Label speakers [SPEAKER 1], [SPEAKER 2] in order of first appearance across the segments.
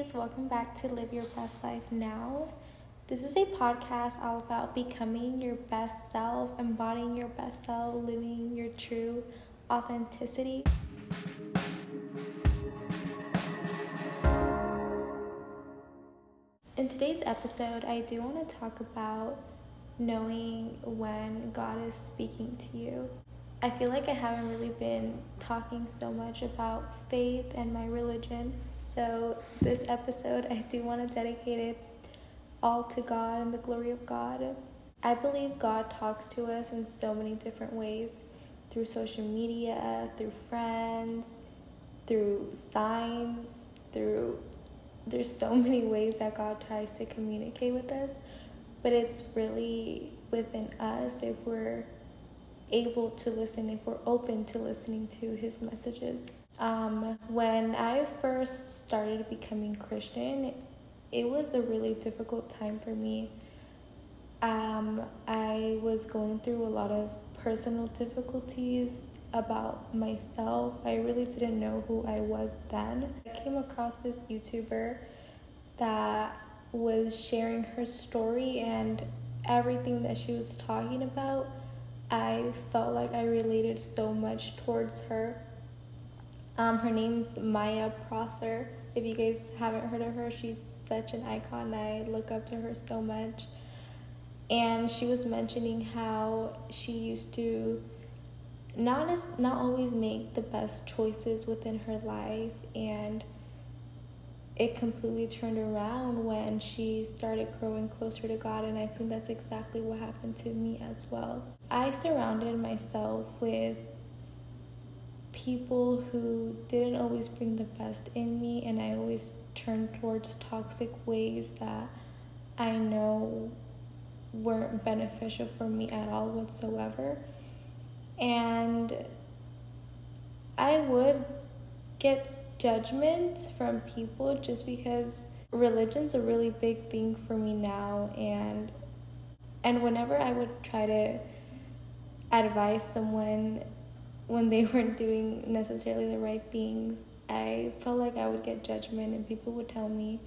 [SPEAKER 1] besties. Welcome back to Live Your Best Life Now. This is a podcast all about becoming your best self, embodying your best self, living your true authenticity. In today's episode, I do want to talk about knowing when God is speaking to you. I feel like I haven't really been talking so much about faith and my religion. So, this episode, I do want to dedicate it all to God and the glory of God. I believe God talks to us in so many different ways through social media, through friends, through signs, through there's so many ways that God tries to communicate with us, but it's really within us if we're able to listen, if we're open to listening to His messages. Um, when I first started becoming Christian, it was a really difficult time for me. Um, I was going through a lot of personal difficulties about myself. I really didn't know who I was then. I came across this YouTuber that was sharing her story and everything that she was talking about. I felt like I related so much towards her. Um, her name's Maya Prosser. If you guys haven't heard of her, she's such an icon. I look up to her so much. And she was mentioning how she used to not as not always make the best choices within her life and it completely turned around when she started growing closer to God and I think that's exactly what happened to me as well. I surrounded myself with people who didn't always bring the best in me and I always turned towards toxic ways that I know weren't beneficial for me at all whatsoever. And I would get judgment from people just because religion's a really big thing for me now and and whenever I would try to advise someone when they weren't doing necessarily the right things, I felt like I would get judgment and people would tell me,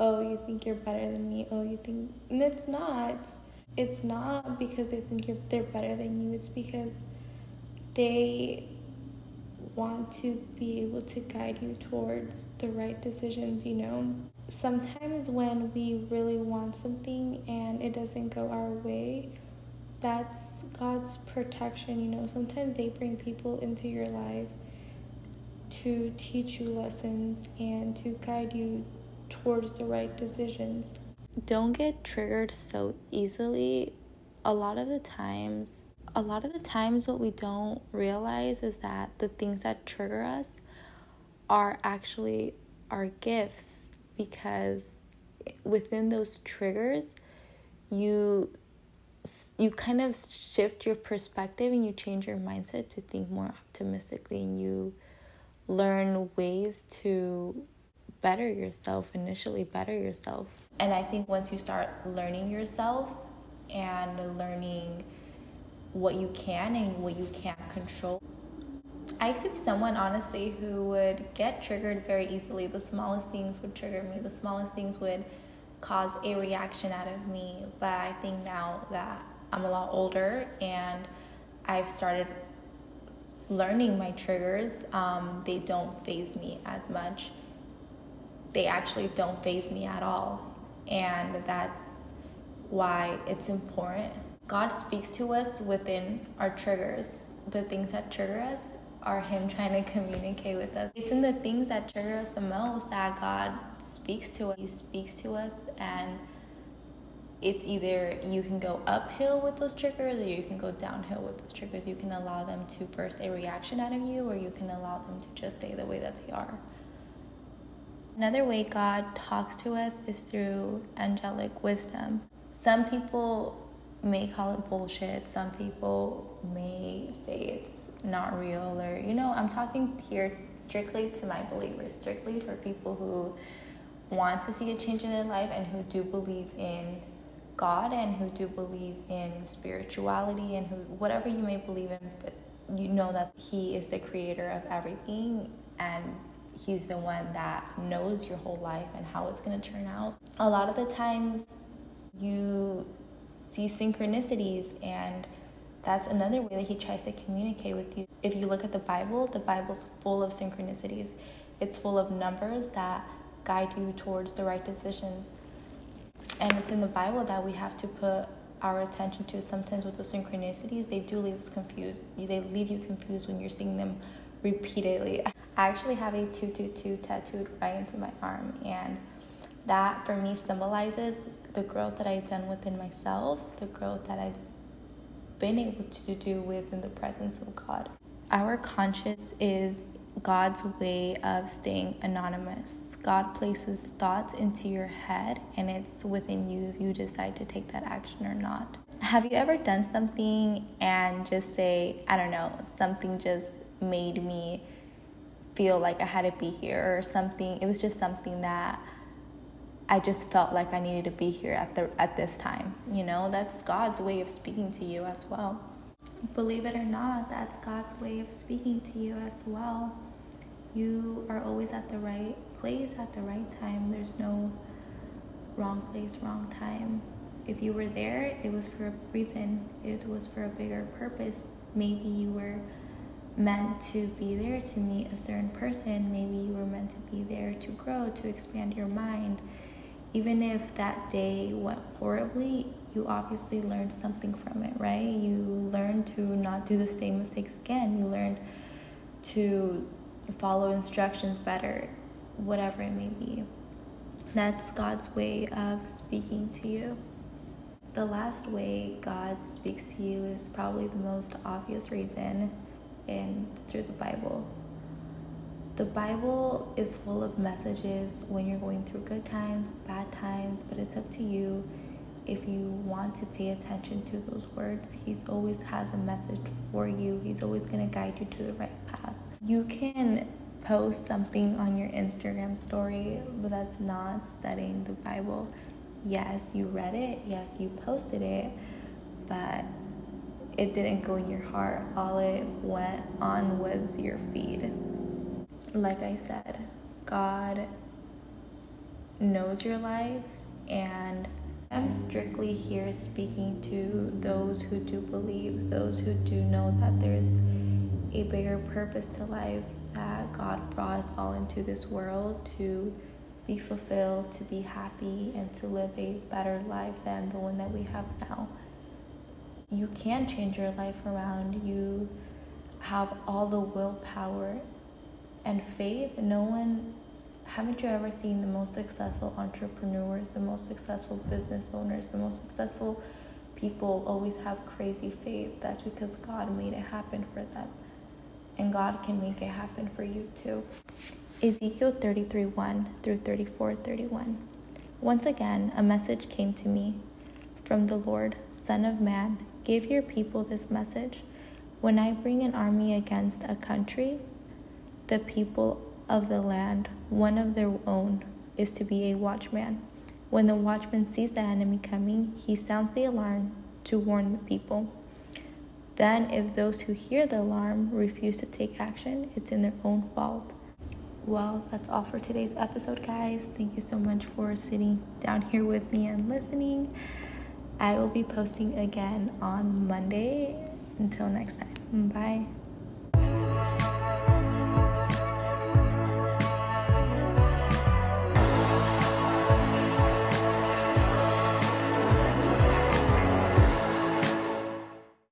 [SPEAKER 1] "Oh, you think you're better than me. Oh, you think..." And it's not. It's not because they think you're they're better than you. It's because they want to be able to guide you towards the right decisions, you know. Sometimes when we really want something and it doesn't go our way, that's God's protection, you know. Sometimes they bring people into your life to teach you lessons and to guide you towards the right decisions. Don't get triggered so easily. A lot of the times, a lot of the times, what we don't realize is that the things that trigger us are actually our gifts because within those triggers, you you kind of shift your perspective and you change your mindset to think more optimistically and you learn ways to better yourself initially better yourself. And i think once you start learning yourself and learning what you can and what you can't control i used to be someone honestly who would get triggered very easily. The smallest things would trigger me. The smallest things would cause a reaction out of me. But I think now that I'm a lot older and I've started learning my triggers, um, they don't faze me as much. They actually don't faze me at all. And that's why it's important. God speaks to us within our triggers, the things that trigger us, are Him trying to communicate with us. It's in the things that trigger us the most that God speaks to us. He speaks to us, and it's either you can go uphill with those triggers or you can go downhill with those triggers. You can allow them to burst a reaction out of you, or you can allow them to just stay the way that they are. Another way God talks to us is through angelic wisdom. Some people may call it bullshit, some people may say it's not real or you know i'm talking here strictly to my believers strictly for people who want to see a change in their life and who do believe in god and who do believe in spirituality and who whatever you may believe in but you know that he is the creator of everything and He's the one that knows your whole life and how it's going to turn out. A lot of the times, you see synchronicities, and that's another way that He tries to communicate with you. If you look at the Bible, the Bible's full of synchronicities, it's full of numbers that guide you towards the right decisions. And it's in the Bible that we have to put our attention to. Sometimes with the synchronicities, they do leave us confused. They leave you confused when you're seeing them repeatedly. I actually have a 222 tattooed right into my arm, and that for me symbolizes the growth that I've done within myself, the growth that I've been able to do within the presence of God. Our conscience is God's way of staying anonymous. God places thoughts into your head, and it's within you if you decide to take that action or not. Have you ever done something and just say, I don't know, something just made me feel like I had to be here, or something? It was just something that I just felt like I needed to be here at the at this time. You know, that's God's way of speaking to you as well. Believe it or not, that's God's way of speaking to you as well you are always at the right place at the right time. There's no wrong place, wrong time. If you were there, it was for a reason, it was for a bigger purpose. Maybe you were meant to be there to meet a certain person. Maybe you were meant to be there to grow, to expand your mind. Even if that day went horribly, you obviously learned something from it, right? You learned to not do the same mistakes again. You learned to follow instructions better, whatever it may be. That's God's way of speaking to you. The last way God speaks to you is probably the most obvious reason, and through the Bible. The Bible is full of messages when you're going through good times, bad times, but it's up to you if you want to pay attention to those words. He's always has a message for you. He's always going to guide you to the right path you can post something on your Instagram story, but that's not studying the Bible. Yes, you read it, yes, you posted it, but it didn't go in your heart. All it went on was your feed. Like I said, God knows your life, and I'm strictly here speaking to those who do believe, those who do know that there's a bigger purpose to life that God brought us all into this world to be fulfilled, to be happy, and to live a better life than the one that we have now. You can change your life around. You have all the willpower and faith. No one, haven't you ever seen the most successful entrepreneurs, the most successful business owners, the most successful people always have crazy faith? That's because God made it happen for them and God can make it happen for you too. Ezekiel 33 1 through 34 31. Once again, a message came to me from the Lord, Son of Man. Give your people this message. When I bring an army against a country, the people of the land, one of their own, is to be a watchman. When the watchman sees the enemy coming, he sounds the alarm to warn the people. Then, if those who hear the alarm refuse to take action, it's in their own fault. Well, that's all for today's episode, guys. Thank you so much for sitting down here with me and listening. I will be posting again on Monday. Until next time, bye.